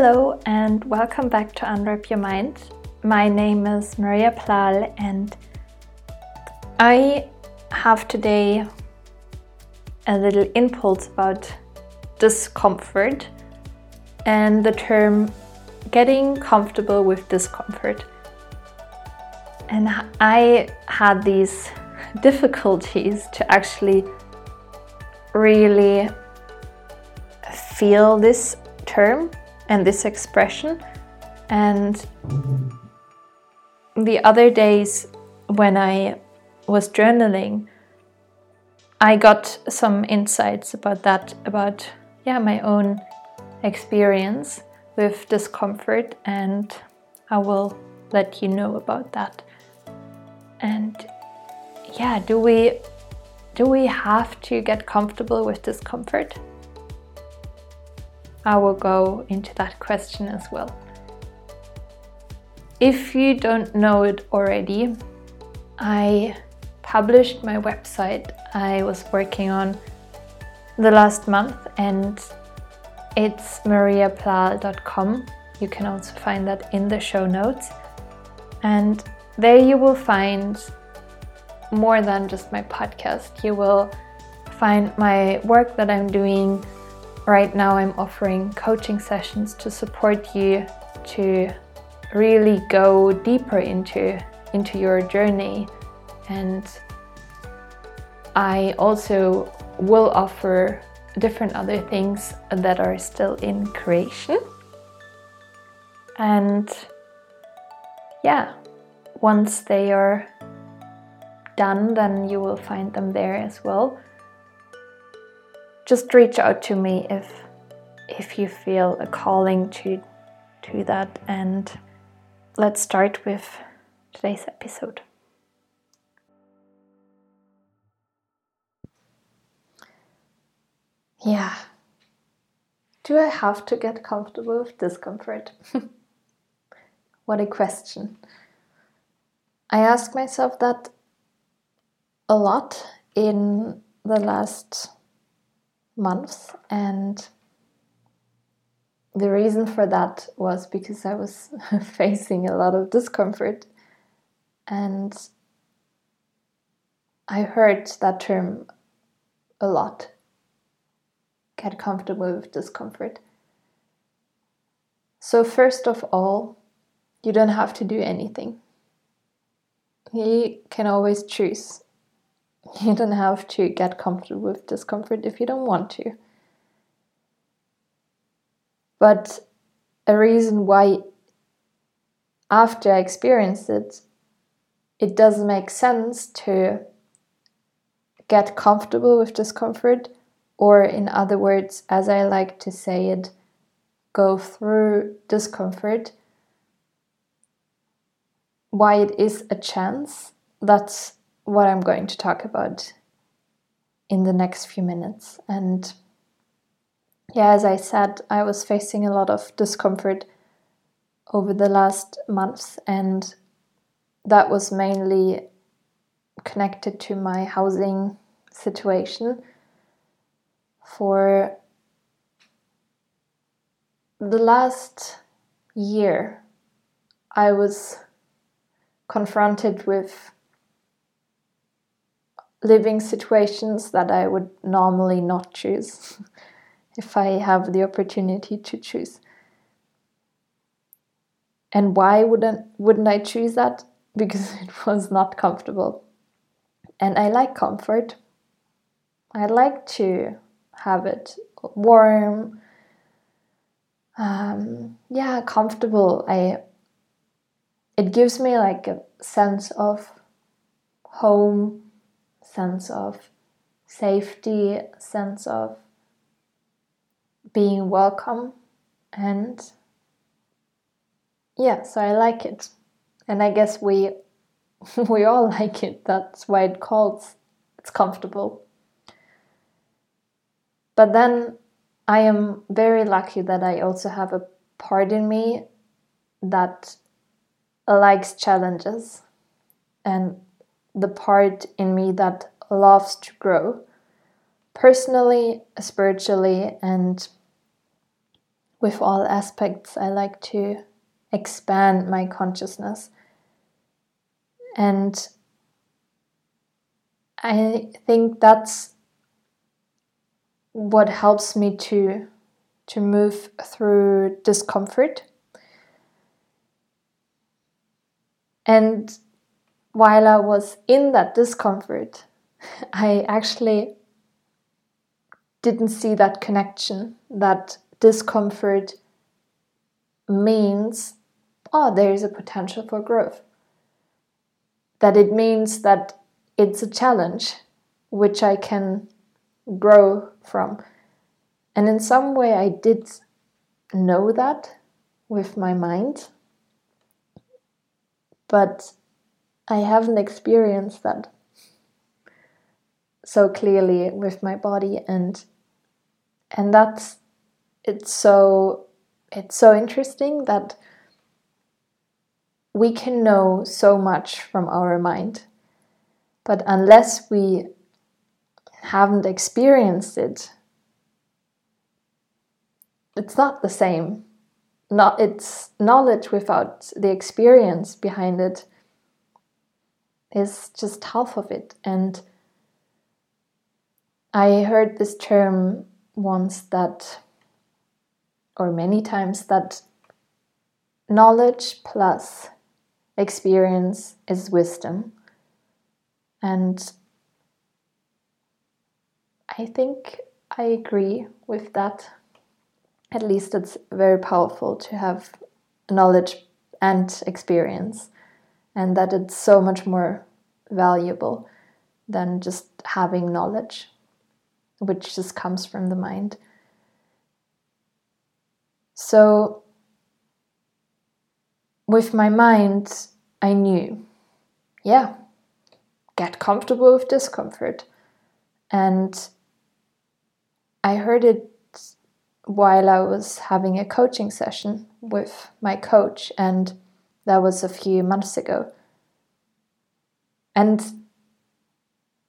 Hello and welcome back to Unwrap Your Mind. My name is Maria Plal and I have today a little impulse about discomfort and the term getting comfortable with discomfort. And I had these difficulties to actually really feel this term and this expression. And the other days when I was journaling, I got some insights about that, about yeah, my own experience with discomfort, and I will let you know about that. And yeah, do we do we have to get comfortable with discomfort? I will go into that question as well. If you don't know it already, I published my website I was working on the last month and it's mariaplal.com. You can also find that in the show notes. And there you will find more than just my podcast. You will find my work that I'm doing Right now, I'm offering coaching sessions to support you to really go deeper into, into your journey. And I also will offer different other things that are still in creation. And yeah, once they are done, then you will find them there as well just reach out to me if if you feel a calling to to that and let's start with today's episode. Yeah. Do I have to get comfortable with discomfort? what a question. I ask myself that a lot in the last months and the reason for that was because I was facing a lot of discomfort and I heard that term a lot get comfortable with discomfort. So, first of all, you don't have to do anything. You can always choose You don't have to get comfortable with discomfort if you don't want to. But a reason why, after I experienced it, it doesn't make sense to get comfortable with discomfort, or in other words, as I like to say it, go through discomfort. Why it is a chance, that's what I'm going to talk about in the next few minutes. And yeah, as I said, I was facing a lot of discomfort over the last months, and that was mainly connected to my housing situation. For the last year, I was confronted with living situations that I would normally not choose if I have the opportunity to choose. And why wouldn't wouldn't I choose that? Because it was not comfortable. And I like comfort. I like to have it warm. Um, yeah, comfortable. I it gives me like a sense of home sense of safety, sense of being welcome, and yeah, so I like it, and I guess we we all like it. That's why it calls it's comfortable. But then I am very lucky that I also have a part in me that likes challenges and the part in me that loves to grow personally, spiritually, and with all aspects, I like to expand my consciousness. And I think that's what helps me to to move through discomfort. And while I was in that discomfort, I actually didn't see that connection, that discomfort means, oh, there is a potential for growth. That it means that it's a challenge which I can grow from. And in some way, I did know that with my mind, but I haven't experienced that so clearly with my body and and that's it's so it's so interesting that we can know so much from our mind. But unless we haven't experienced it it's not the same. Not it's knowledge without the experience behind it is just half of it and I heard this term once that, or many times, that knowledge plus experience is wisdom. And I think I agree with that. At least it's very powerful to have knowledge and experience, and that it's so much more valuable than just having knowledge which just comes from the mind. So, with my mind, I knew, yeah, get comfortable with discomfort. And I heard it while I was having a coaching session with my coach, and that was a few months ago. And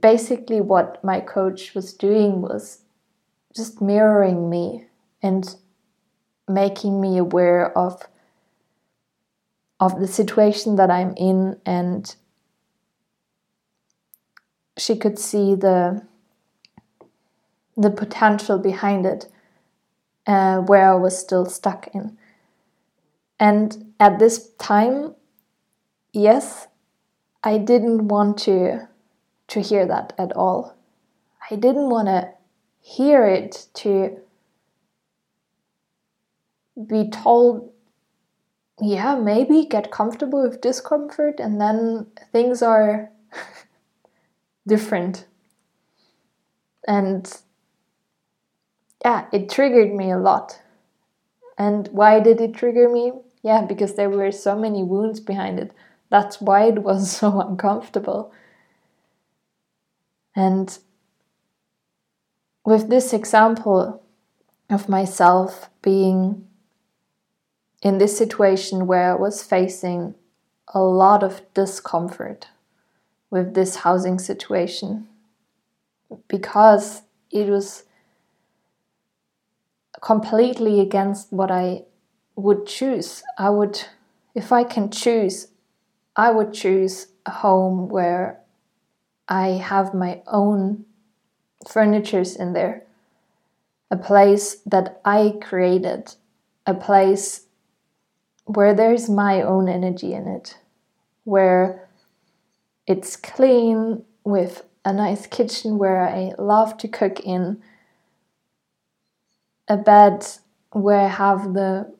basically what my coach was doing was just mirroring me and making me aware of of the situation that I'm in and she could see the the potential behind it uh, where I was still stuck in. And at this time, yes, I didn't want to to hear that at all. I didn't want to hear it to be told, yeah, maybe get comfortable with discomfort, and then things are different. And yeah, it triggered me a lot. And why did it trigger me? Yeah, because there were so many wounds behind it. That's why it was so uncomfortable. And with this example of myself being in this situation where I was facing a lot of discomfort with this housing situation because it was completely against what I would choose. I would, if I can choose, I would choose a home where I have my own furnitures in there. A place that I created, a place where there's my own energy in it, where it's clean with a nice kitchen where I love to cook in, a bed where I have the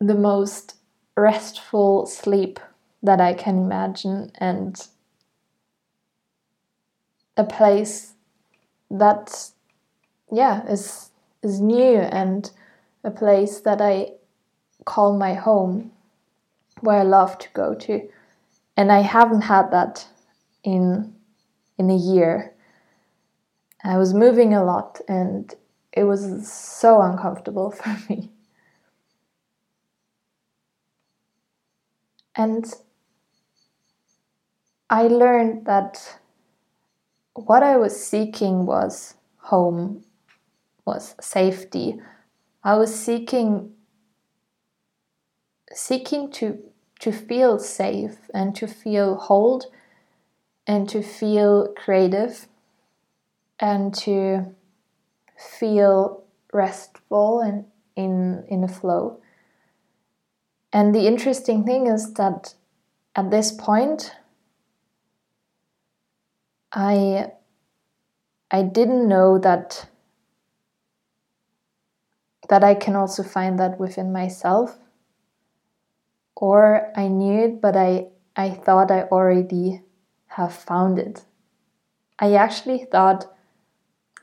the most restful sleep that I can imagine and a place that yeah is is new and a place that I call my home where I love to go to. And I haven't had that in in a year. I was moving a lot and it was so uncomfortable for me and I learned that what I was seeking was home, was safety, I was seeking seeking to to feel safe and to feel hold and to feel creative and to feel restful and in in a flow. And the interesting thing is that at this point I I didn't know that that I can also find that within myself or I knew it but I I thought I already have found it. I actually thought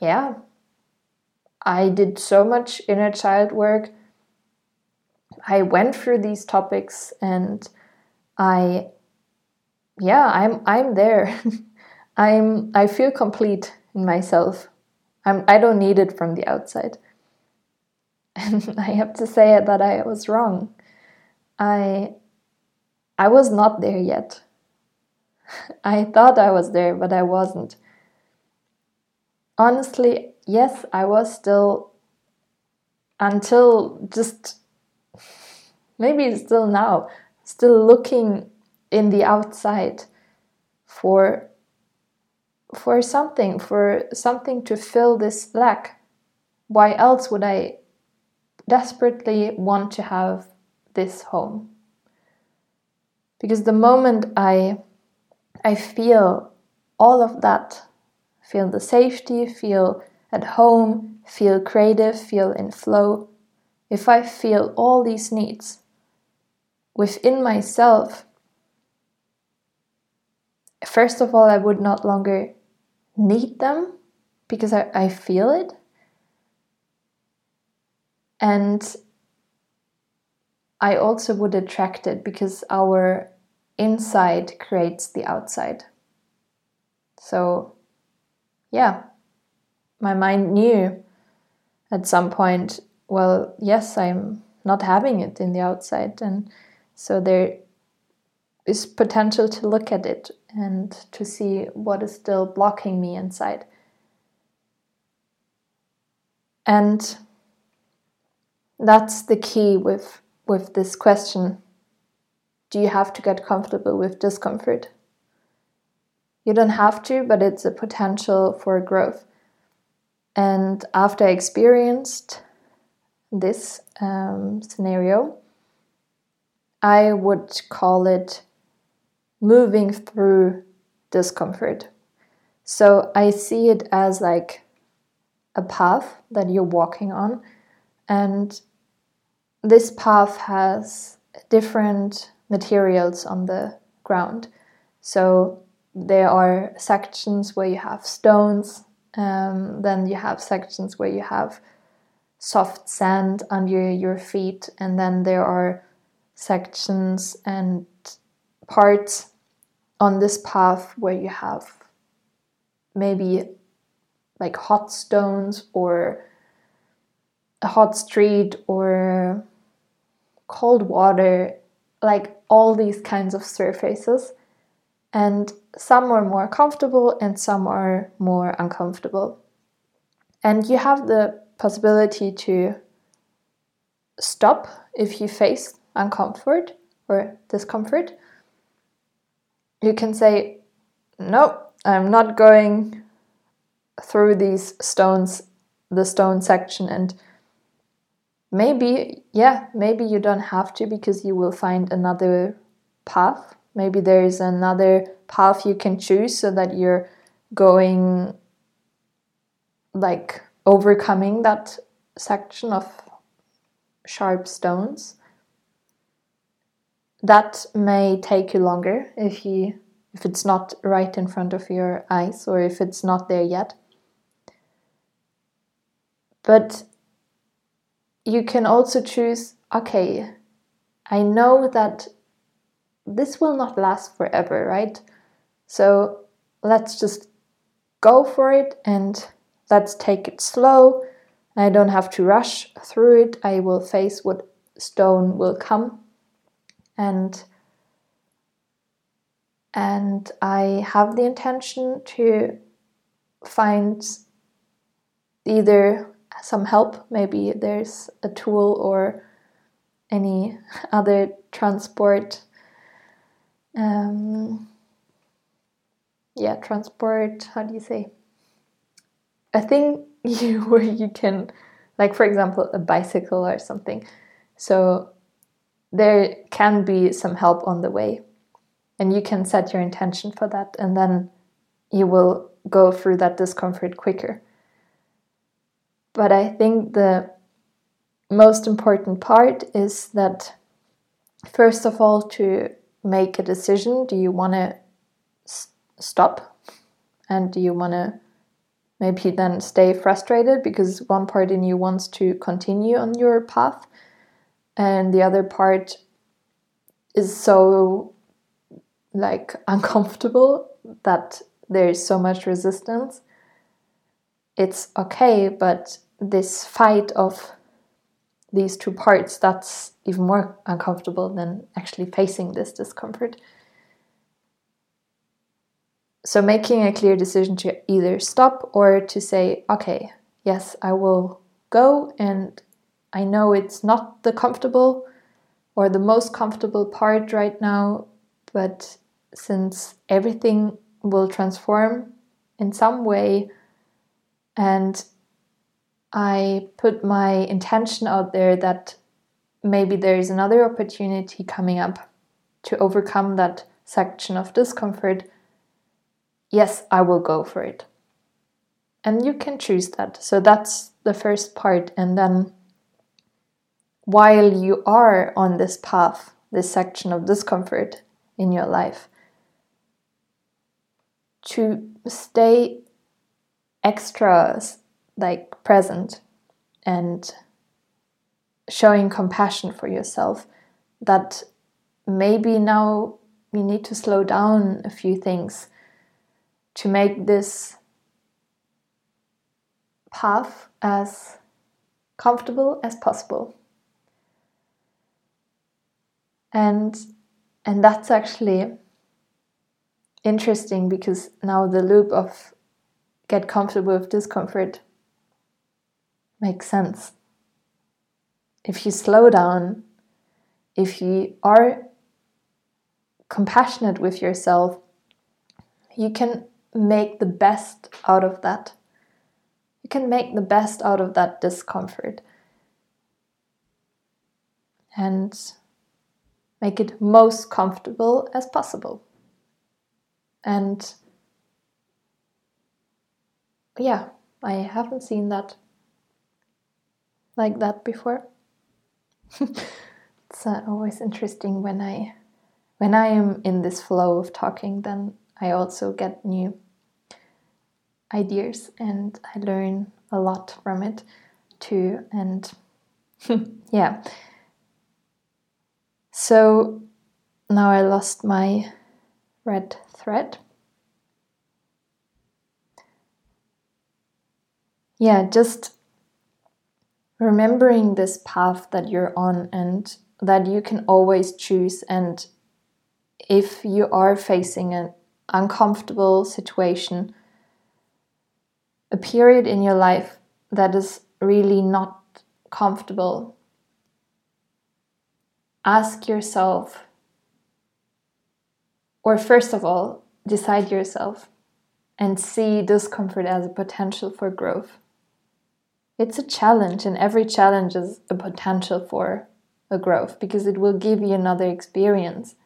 yeah I did so much inner child work. I went through these topics and I yeah, I'm I'm there. I'm I feel complete in myself. I'm I don't need it from the outside. And I have to say that I was wrong. I I was not there yet. I thought I was there, but I wasn't. Honestly, yes, I was still until just maybe still now, still looking in the outside for for something, for something to fill this lack. Why else would I desperately want to have this home? Because the moment I I feel all of that, feel the safety, feel at home, feel creative, feel in flow, if I feel all these needs within myself, first of all, I would not longer need them because I, I feel it. And I also would attract it because our inside creates the outside. So, yeah, my mind knew at some point, well, yes, I'm not having it in the outside. And so there is potential to look at it and to see what is still blocking me inside. And that's the key with, with this question. Do you have to get comfortable with discomfort? You don't have to, but it's a potential for growth. And after I experienced this um, scenario, I would call it moving through discomfort. So I see it as like a path that you're walking on, and this path has different materials on the ground. So there are sections where you have stones, um, then you have sections where you have soft sand under your feet, and then there are sections and parts on this path where you have maybe like hot stones or a hot street or cold water, like all these kinds of surfaces. And some are more comfortable and some are more uncomfortable. And you have the possibility to stop if you face uncomfort or discomfort you can say, no, I'm not going through these stones, the stone section, and maybe, yeah, maybe you don't have to because you will find another path. Maybe there is another path you can choose so that you're going like overcoming that section of sharp stones that may take you longer if you if it's not right in front of your eyes or if it's not there yet. But you can also choose okay, I know that this will not last forever, right? So let's just go for it and let's take it slow. I don't have to rush through it. I will face what stone will come and and I have the intention to find either some help. Maybe there's a tool or any other transport. Um, yeah, transport. How do you say? A thing you where you can, like for example, a bicycle or something. So there can be some help on the way, and you can set your intention for that, and then you will go through that discomfort quicker. But I think the most important part is that, first of all, to make a decision do you want to stop? And do you want to maybe then stay frustrated because one part in you wants to continue on your path, and the other part is so like uncomfortable that there is so much resistance it's okay, but this fight of these two parts, that's even more uncomfortable than actually facing this discomfort. So, making a clear decision to either stop or to say, okay, yes, I will go, and I know it's not the comfortable or the most comfortable part right now, but since everything will transform in some way, and I put my intention out there that maybe there is another opportunity coming up to overcome that section of discomfort, yes, I will go for it. And you can choose that. So that's the first part. And then while you are on this path, this section of discomfort in your life, to stay extra like present and showing compassion for yourself that maybe now you need to slow down a few things to make this path as comfortable as possible and and that's actually interesting because now the loop of get comfortable with discomfort makes sense. If you slow down, if you are compassionate with yourself, you can make the best out of that. You can make the best out of that discomfort and make it most comfortable as possible. And yeah, I haven't seen that like that before. it's uh, always interesting when I when I am in this flow of talking, then I also get new ideas and I learn a lot from it too. And yeah. So now I lost my red thread. yeah, just remembering this path that you're on and that you can always choose. And if you are facing an uncomfortable situation, a period in your life that is really not comfortable, ask yourself, or first of all, decide yourself and see discomfort as a potential for growth it's a challenge, and every challenge is a potential for a growth because it will give you another experience.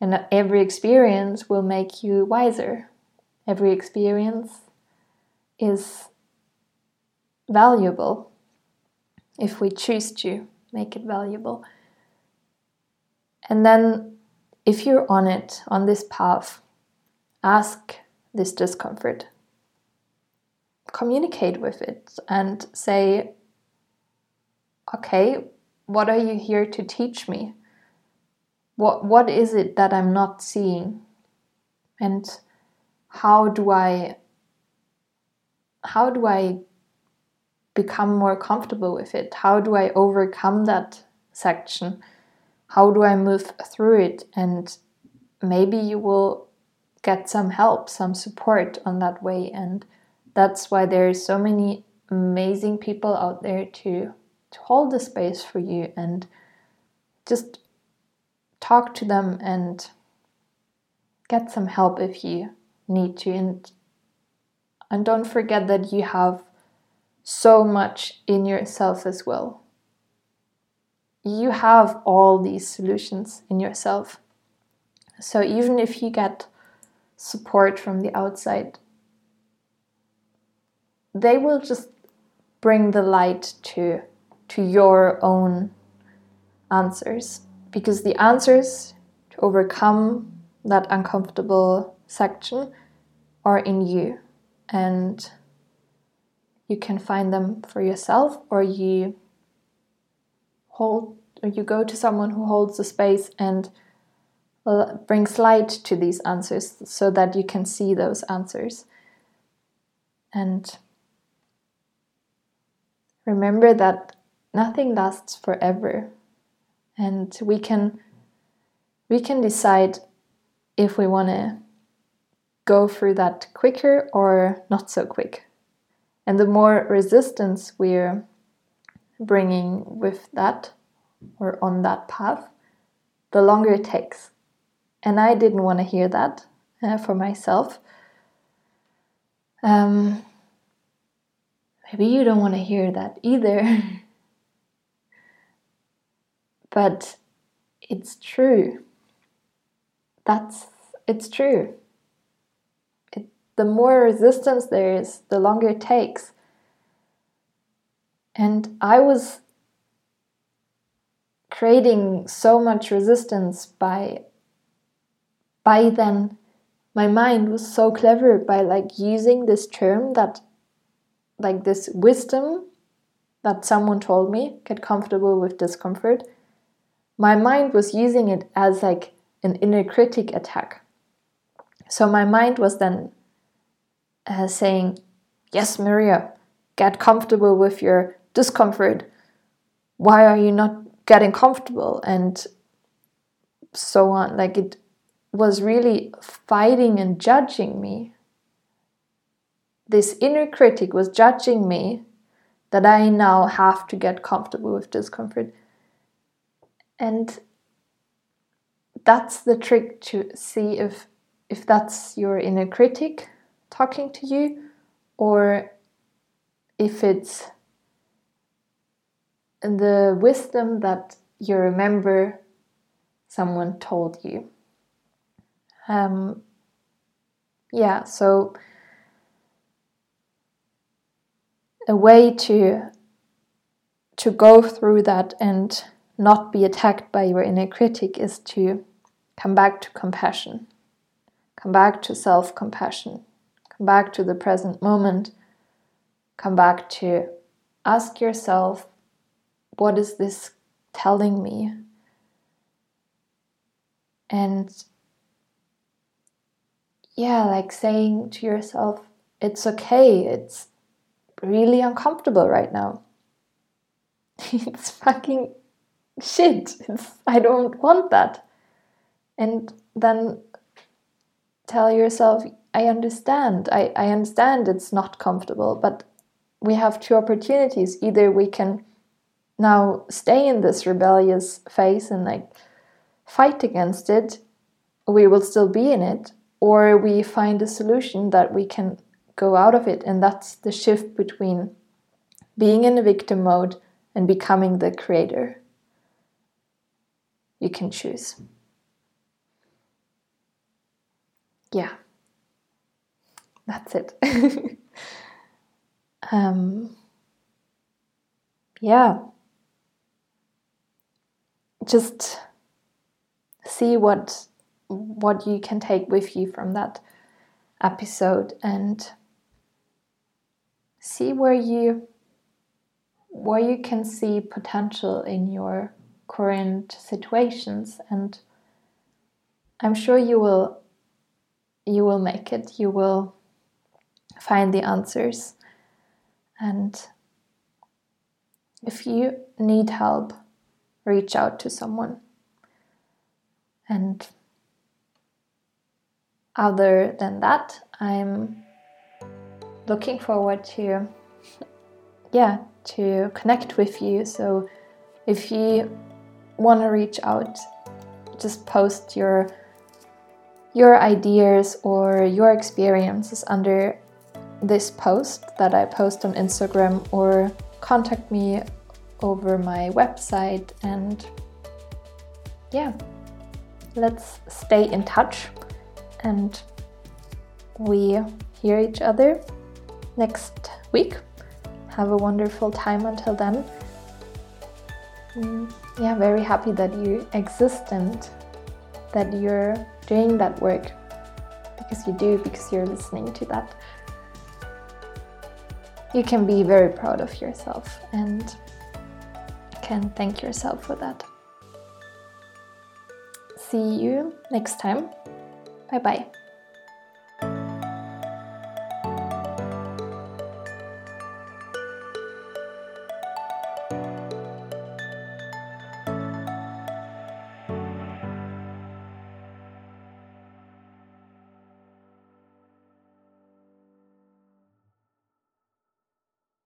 And every experience will make you wiser. Every experience is valuable if we choose to make it valuable. And then, if you're on it, on this path, ask this discomfort communicate with it and say, okay, what are you here to teach me? What, what is it that I'm not seeing? And how do I how do I become more comfortable with it? How do I overcome that section? How do I move through it? And maybe you will get some help, some support on that way. And that's why there are so many amazing people out there to to hold the space for you and just talk to them and get some help if you need to and and don't forget that you have so much in yourself as well you have all these solutions in yourself. So even if you get support from the outside they will just bring the light to to your own answers. Because the answers to overcome that uncomfortable section are in you. And you can find them for yourself or you hold you go to someone who holds the space and uh, brings light to these answers so that you can see those answers. And remember that nothing lasts forever. And we can we can decide if we want to go through that quicker or not so quick. And the more resistance we're bringing with that or on that path the longer it takes and i didn't want to hear that uh, for myself um, maybe you don't want to hear that either but it's true. That's it's true. It, the more resistance there is, the longer it takes. And I was creating so much resistance by by then my mind was so clever by like using this term that like this wisdom that someone told me get comfortable with discomfort my mind was using it as like an inner critic attack. So my mind was then uh, saying, Yes, Maria, get comfortable with your discomfort. Why are you not getting comfortable? And so on. Like it was really fighting and judging me. This inner critic was judging me that I now have to get comfortable with discomfort. And that's the trick to see if if that's your inner critic talking to you or if it's the wisdom that you remember someone told you. Um, yeah, so a way to to go through that and not be attacked by your inner critic is to come back to compassion, come back to self compassion, come back to the present moment, come back to ask yourself, what is this telling me? And yeah, like saying to yourself, it's okay, it's really uncomfortable right now. it's fucking shit, It's, I don't want that. And then tell yourself, I understand. I, I understand it's not comfortable, but we have two opportunities. Either we can now stay in this rebellious phase and like fight against it, we will still be in it, or we find a solution that we can go out of it. And that's the shift between being in a victim mode and becoming the creator you can choose. Yeah, that's it. um, yeah, just see what what you can take with you from that episode and see where you where you can see potential in your current situations. And i'm sure you will you will make it. You will find the answers. And if you need help reach out to someone and other than that i'm looking forward to yeah, to connect with you. So if you want to reach out, just post your your ideas or your experiences under this post that I post on Instagram or contact me over my website and yeah, let's stay in touch and we hear each other next week. Have a wonderful time until then. Mm, yeah, very happy that you exist and that you're doing that work because you do, because you're listening to that. You can be very proud of yourself and can thank yourself for that. See you next time. Bye bye.